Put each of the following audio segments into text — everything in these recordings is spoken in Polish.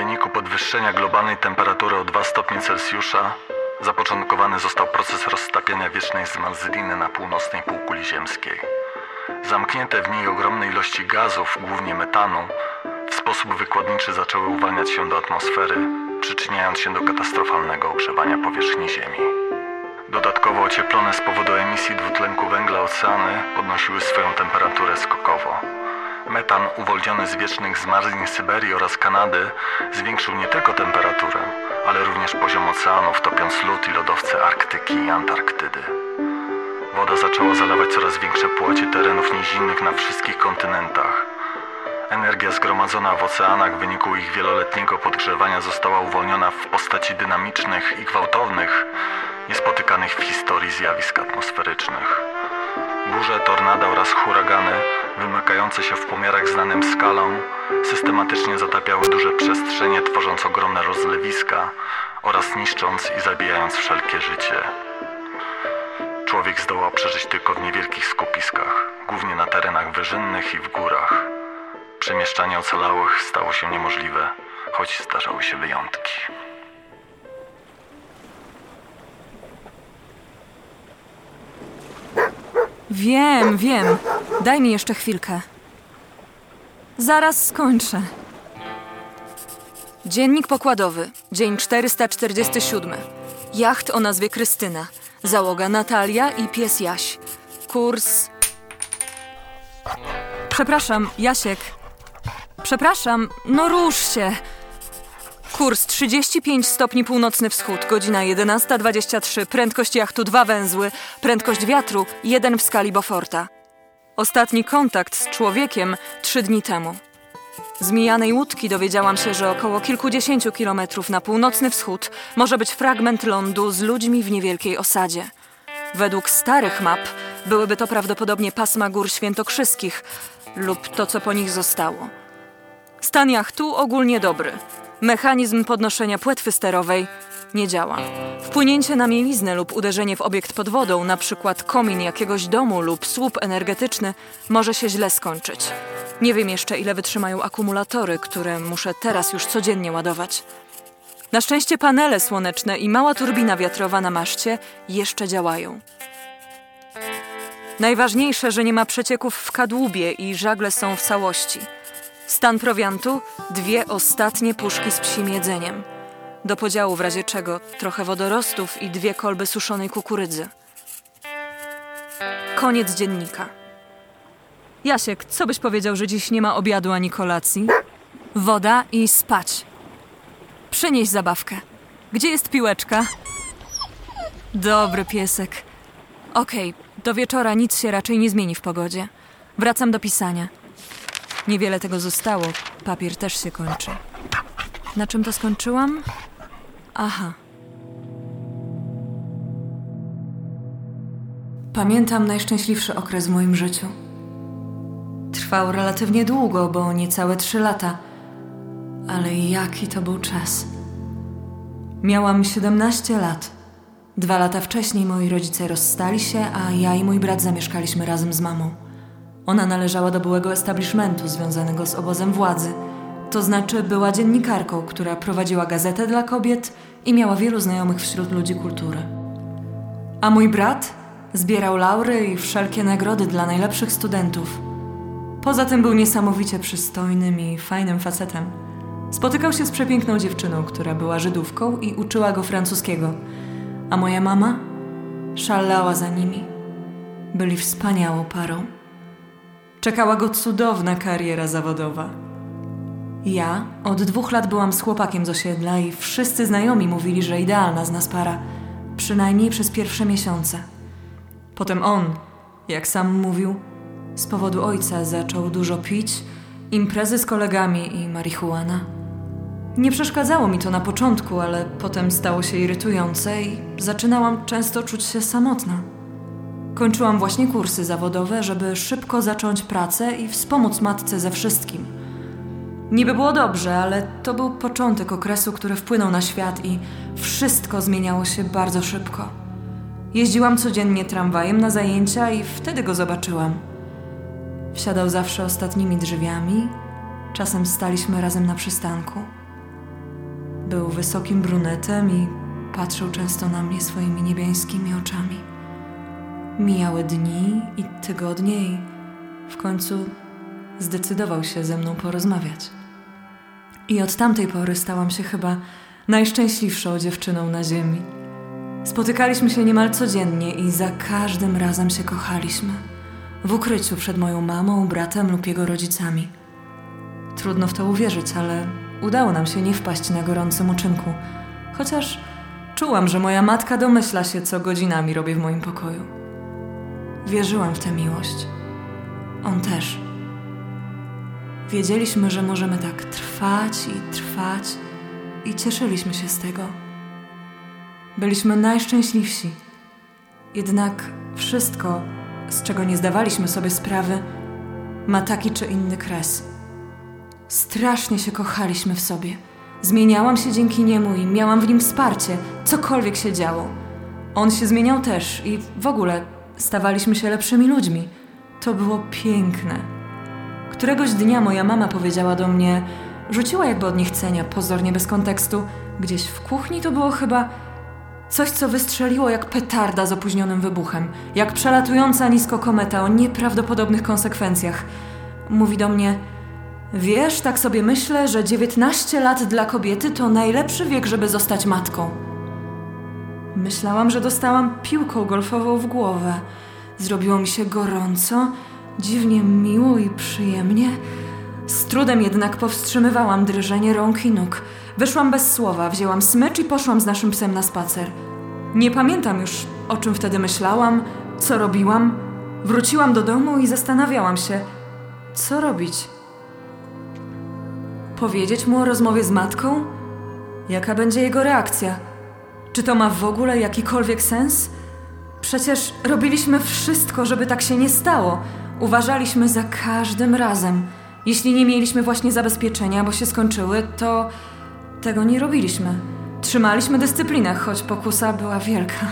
wyniku podwyższenia globalnej temperatury o 2 stopnie Celsjusza zapoczątkowany został proces roztapiania wiecznej zmarzliny na północnej półkuli ziemskiej. Zamknięte w niej ogromne ilości gazów, głównie metanu, w sposób wykładniczy zaczęły uwalniać się do atmosfery, przyczyniając się do katastrofalnego ogrzewania powierzchni Ziemi. Dodatkowo ocieplone z powodu emisji dwutlenku węgla oceany podnosiły swoją temperaturę skokowo. Metan uwolniony z wiecznych zmarzlin Syberii oraz Kanady zwiększył nie tylko temperaturę, ale również poziom oceanów, topiąc lód i lodowce Arktyki i Antarktydy. Woda zaczęła zalewać coraz większe płacie terenów nizinnych na wszystkich kontynentach. Energia zgromadzona w oceanach w wyniku ich wieloletniego podgrzewania została uwolniona w postaci dynamicznych i gwałtownych, niespotykanych w historii zjawisk atmosferycznych. Burze, tornada oraz huragany, wymykające się w pomiarach znanym skalą, systematycznie zatapiały duże przestrzenie, tworząc ogromne rozlewiska oraz niszcząc i zabijając wszelkie życie. Człowiek zdołał przeżyć tylko w niewielkich skupiskach, głównie na terenach wyżynnych i w górach. Przemieszczanie ocalałych stało się niemożliwe, choć zdarzały się wyjątki. Wiem, wiem. Daj mi jeszcze chwilkę. Zaraz skończę. Dziennik pokładowy, dzień 447. Jacht o nazwie Krystyna. Załoga Natalia i pies Jaś. Kurs. Przepraszam, Jasiek. Przepraszam, no rusz się. Kurs 35 stopni północny wschód, godzina 11.23, prędkość jachtu 2 węzły, prędkość wiatru 1 w skali Beauforta. Ostatni kontakt z człowiekiem 3 dni temu. Z mijanej łódki dowiedziałam się, że około kilkudziesięciu kilometrów na północny wschód może być fragment lądu z ludźmi w niewielkiej osadzie. Według starych map byłyby to prawdopodobnie pasma gór świętokrzyskich lub to, co po nich zostało. Stan jachtu ogólnie dobry. Mechanizm podnoszenia płetwy sterowej nie działa. Wpłynięcie na mieliznę lub uderzenie w obiekt pod wodą, przykład komin jakiegoś domu lub słup energetyczny, może się źle skończyć. Nie wiem jeszcze, ile wytrzymają akumulatory, które muszę teraz już codziennie ładować. Na szczęście panele słoneczne i mała turbina wiatrowa na maszcie jeszcze działają. Najważniejsze, że nie ma przecieków w kadłubie i żagle są w całości. Stan prowiantu dwie ostatnie puszki z psim jedzeniem. Do podziału w razie czego trochę wodorostów i dwie kolby suszonej kukurydzy. Koniec dziennika. Jasiek, co byś powiedział, że dziś nie ma obiadu ani kolacji? Woda i spać. Przynieś zabawkę. Gdzie jest piłeczka? Dobry piesek. Okej, do wieczora nic się raczej nie zmieni w pogodzie. Wracam do pisania. Niewiele tego zostało, papier też się kończy. Na czym to skończyłam? Aha. Pamiętam najszczęśliwszy okres w moim życiu. Trwał relatywnie długo, bo niecałe trzy lata. Ale jaki to był czas. Miałam 17 lat. Dwa lata wcześniej moi rodzice rozstali się, a ja i mój brat zamieszkaliśmy razem z mamą. Ona należała do byłego establishmentu związanego z obozem władzy. To znaczy była dziennikarką, która prowadziła gazetę dla kobiet i miała wielu znajomych wśród ludzi kultury. A mój brat zbierał laury i wszelkie nagrody dla najlepszych studentów. Poza tym był niesamowicie przystojnym i fajnym facetem. Spotykał się z przepiękną dziewczyną, która była Żydówką i uczyła go francuskiego. A moja mama szalała za nimi. Byli wspaniałą parą. Czekała go cudowna kariera zawodowa. Ja od dwóch lat byłam z chłopakiem z osiedla i wszyscy znajomi mówili, że idealna z nas para, przynajmniej przez pierwsze miesiące. Potem on, jak sam mówił, z powodu ojca zaczął dużo pić, imprezy z kolegami i marihuana. Nie przeszkadzało mi to na początku, ale potem stało się irytujące i zaczynałam często czuć się samotna. Kończyłam właśnie kursy zawodowe, żeby szybko zacząć pracę i wspomóc matce ze wszystkim. Niby było dobrze, ale to był początek okresu, który wpłynął na świat i wszystko zmieniało się bardzo szybko. Jeździłam codziennie tramwajem na zajęcia i wtedy go zobaczyłam. Wsiadał zawsze ostatnimi drzwiami, czasem staliśmy razem na przystanku. Był wysokim brunetem i patrzył często na mnie swoimi niebiańskimi oczami. Mijały dni i tygodnie i w końcu zdecydował się ze mną porozmawiać. I od tamtej pory stałam się chyba najszczęśliwszą dziewczyną na ziemi. Spotykaliśmy się niemal codziennie i za każdym razem się kochaliśmy. W ukryciu przed moją mamą, bratem lub jego rodzicami. Trudno w to uwierzyć, ale udało nam się nie wpaść na gorącym uczynku. Chociaż czułam, że moja matka domyśla się, co godzinami robię w moim pokoju. Wierzyłam w tę miłość. On też. Wiedzieliśmy, że możemy tak trwać i trwać, i cieszyliśmy się z tego. Byliśmy najszczęśliwsi. Jednak wszystko, z czego nie zdawaliśmy sobie sprawy, ma taki czy inny kres. Strasznie się kochaliśmy w sobie. Zmieniałam się dzięki niemu i miałam w nim wsparcie, cokolwiek się działo. On się zmieniał też i w ogóle stawaliśmy się lepszymi ludźmi. To było piękne. Któregoś dnia moja mama powiedziała do mnie, rzuciła jakby od niechcenia, pozornie bez kontekstu, gdzieś w kuchni to było chyba coś, co wystrzeliło jak petarda z opóźnionym wybuchem, jak przelatująca nisko kometa o nieprawdopodobnych konsekwencjach. Mówi do mnie, wiesz, tak sobie myślę, że 19 lat dla kobiety to najlepszy wiek, żeby zostać matką. Myślałam, że dostałam piłką golfową w głowę. Zrobiło mi się gorąco, dziwnie miło i przyjemnie. Z trudem jednak powstrzymywałam drżenie rąk i nóg. Wyszłam bez słowa, wzięłam smycz i poszłam z naszym psem na spacer. Nie pamiętam już, o czym wtedy myślałam, co robiłam. Wróciłam do domu i zastanawiałam się, co robić. Powiedzieć mu o rozmowie z matką? Jaka będzie jego reakcja? Czy to ma w ogóle jakikolwiek sens? Przecież robiliśmy wszystko, żeby tak się nie stało. Uważaliśmy za każdym razem. Jeśli nie mieliśmy właśnie zabezpieczenia, bo się skończyły, to tego nie robiliśmy. Trzymaliśmy dyscyplinę, choć pokusa była wielka.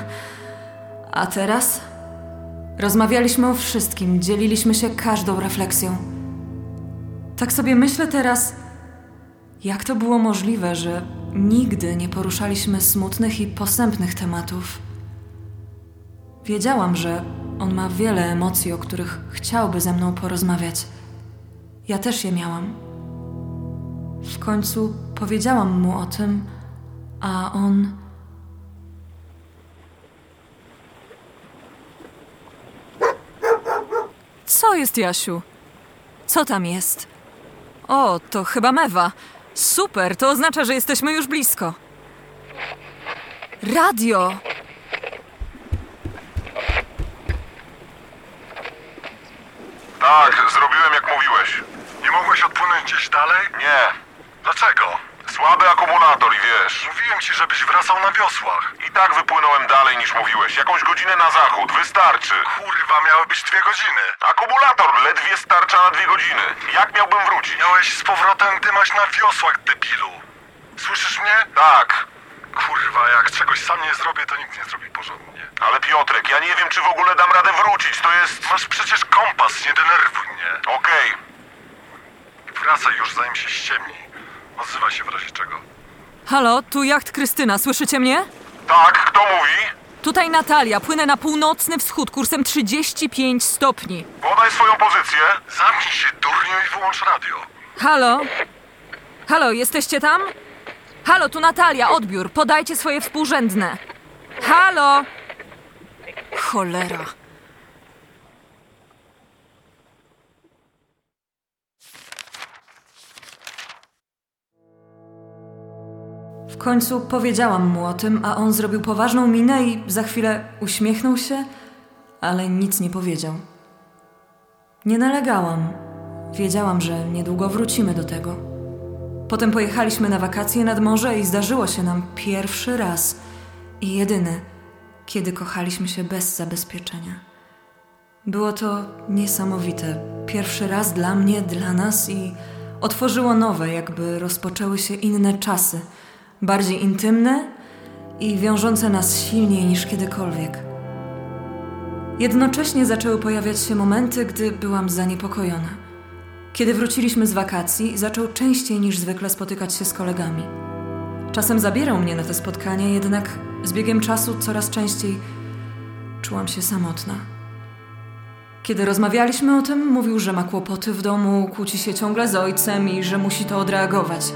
A teraz? Rozmawialiśmy o wszystkim, dzieliliśmy się każdą refleksją. Tak sobie myślę teraz, jak to było możliwe, że nigdy nie poruszaliśmy smutnych i posępnych tematów. Wiedziałam, że on ma wiele emocji, o których chciałby ze mną porozmawiać. Ja też je miałam. W końcu powiedziałam mu o tym, a on. Co jest, Jasiu? Co tam jest? O, to chyba mewa. Super, to oznacza, że jesteśmy już blisko. Radio! Tak, zrobiłem jak mówiłeś. Nie mogłeś odpłynąć gdzieś dalej? Nie, Dlaczego? Słaby akumulator i wiesz. Mówiłem ci, żebyś wracał na wiosłach. I tak wypłynąłem dalej niż mówiłeś. Jakąś godzinę na zachód, wystarczy. Kurwa, miały być dwie godziny. Akumulator ledwie starcza na dwie godziny. Jak miałbym wrócić? Miałeś z powrotem dymać na wiosłach, debilu. Słyszysz mnie? Tak, Kurwa, jak czegoś sam nie zrobię, to nikt nie zrobi porządnie. ale Piotrek, ja nie wiem, czy w ogóle dam radę wrócić. To jest... Masz przecież kompas, nie denerwuj mnie. Okej, Wracaj już, zanim się ściemni. Odzywaj się w razie czego. Halo, tu jacht Krystyna, słyszycie mnie? tak, kto mówi? Tutaj Natalia, płynę na północny wschód kursem 35 stopni. Podaj swoją pozycję. Zamknij się, durniu, i wyłącz radio. Halo? Halo, jesteście tam? Halo, tu Natalia, odbiór. Podajcie swoje współrzędne. Halo? Cholera. Końcu powiedziałam mu o tym, a on zrobił poważną minę i za chwilę uśmiechnął się, ale nic nie powiedział. Nie nalegałam. Wiedziałam, że niedługo wrócimy do tego. Potem pojechaliśmy na wakacje nad morze i zdarzyło się nam pierwszy raz i jedyny, kiedy kochaliśmy się bez zabezpieczenia. Było to niesamowite. Pierwszy raz dla mnie, dla nas i otworzyło nowe, jakby rozpoczęły się inne czasy, bardziej intymne i wiążące nas silniej niż kiedykolwiek. Jednocześnie zaczęły pojawiać się momenty, gdy byłam zaniepokojona. Kiedy wróciliśmy z wakacji, zaczął częściej niż zwykle spotykać się z kolegami. Czasem zabierał mnie na te spotkania, jednak z biegiem czasu coraz częściej czułam się samotna. Kiedy rozmawialiśmy o tym, mówił, że ma kłopoty w domu, kłóci się ciągle z ojcem i że musi to odreagować.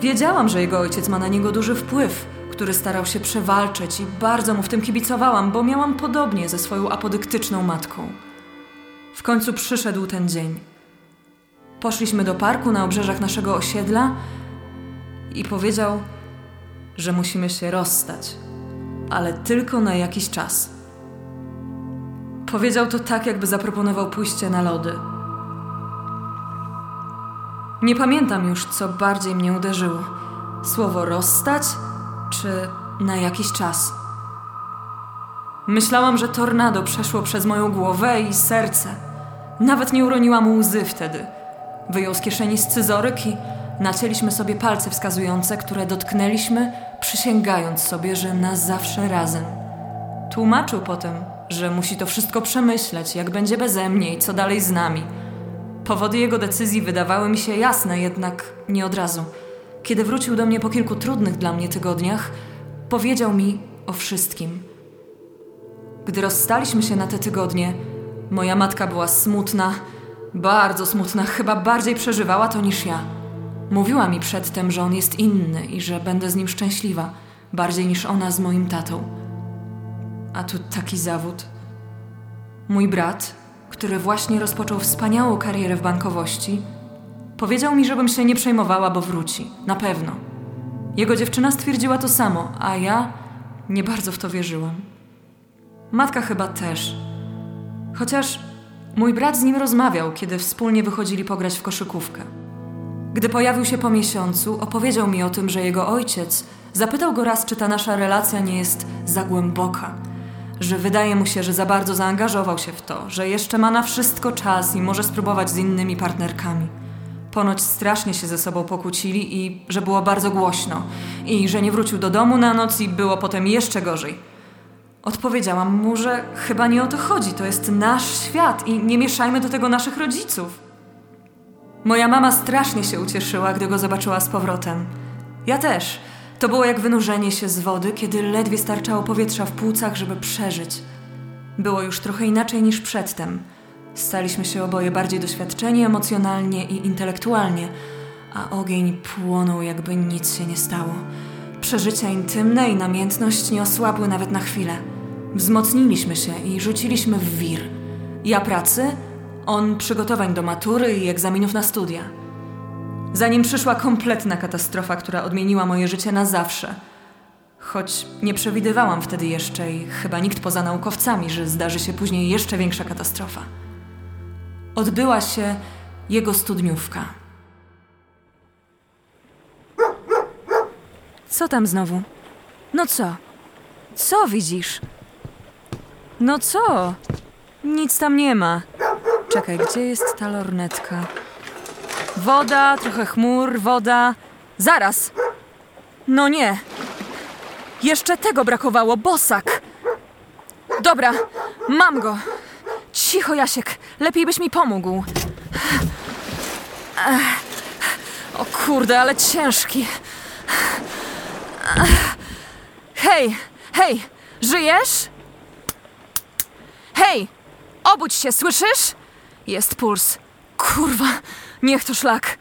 Wiedziałam, że jego ojciec ma na niego duży wpływ, który starał się przewalczyć i bardzo mu w tym kibicowałam, bo miałam podobnie ze swoją apodyktyczną matką. W końcu przyszedł ten dzień. Poszliśmy do parku na obrzeżach naszego osiedla i powiedział, że musimy się rozstać, ale tylko na jakiś czas. Powiedział to tak, jakby zaproponował pójście na lody. Nie pamiętam już, co bardziej mnie uderzyło: słowo rozstać czy na jakiś czas. Myślałam, że tornado przeszło przez moją głowę i serce. Nawet nie uroniłam łzy wtedy. Wyjął z kieszeni scyzoryk i nacięliśmy sobie palce wskazujące, które dotknęliśmy, przysięgając sobie, że na zawsze razem. Tłumaczył potem, że musi to wszystko przemyśleć, jak będzie beze mnie i co dalej z nami. Powody jego decyzji wydawały mi się jasne, jednak nie od razu. Kiedy wrócił do mnie po kilku trudnych dla mnie tygodniach, powiedział mi o wszystkim. Gdy rozstaliśmy się na te tygodnie, moja matka była smutna, bardzo smutna, chyba bardziej przeżywała to niż ja. Mówiła mi przedtem, że on jest inny i że będę z nim szczęśliwa, bardziej niż ona z moim tatą. A tu taki zawód. Mój brat, który właśnie rozpoczął wspaniałą karierę w bankowości, powiedział mi, żebym się nie przejmowała, bo wróci. Na pewno. Jego dziewczyna stwierdziła to samo, a ja nie bardzo w to wierzyłam. Matka chyba też. Chociaż mój brat z nim rozmawiał, kiedy wspólnie wychodzili pograć w koszykówkę. Gdy pojawił się po miesiącu, opowiedział mi o tym, że jego ojciec zapytał go raz, czy ta nasza relacja nie jest za głęboka, że wydaje mu się, że za bardzo zaangażował się w to, że jeszcze ma na wszystko czas i może spróbować z innymi partnerkami. Ponoć strasznie się ze sobą pokłócili i że było bardzo głośno, i że nie wrócił do domu na noc i było potem jeszcze gorzej. Odpowiedziałam mu, że chyba nie o to chodzi, to jest nasz świat i nie mieszajmy do tego naszych rodziców. Moja mama strasznie się ucieszyła, gdy go zobaczyła z powrotem. Ja też. To było jak wynurzenie się z wody, kiedy ledwie starczało powietrza w płucach, żeby przeżyć. Było już trochę inaczej niż przedtem. Staliśmy się oboje bardziej doświadczeni emocjonalnie i intelektualnie, a ogień płonął, jakby nic się nie stało. Przeżycia intymne i namiętność nie osłabły nawet na chwilę. Wzmocniliśmy się i rzuciliśmy w wir. Ja pracy, on przygotowań do matury i egzaminów na studia. Zanim przyszła kompletna katastrofa, która odmieniła moje życie na zawsze. Choć nie przewidywałam wtedy jeszcze i chyba nikt poza naukowcami, że zdarzy się później jeszcze większa katastrofa. Odbyła się jego studniówka. Co tam znowu? No co? Co widzisz? No co? Nic tam nie ma. Czekaj, gdzie jest ta lornetka? Woda, trochę chmur, woda. Zaraz! No nie. Jeszcze tego brakowało, bosak. Dobra, mam go. Cicho, Jasiek. Lepiej byś mi pomógł. O kurde, ale ciężki. Hej, hej, żyjesz? Hej, obudź się, słyszysz? Jest puls. Kurwa, niech to szlak.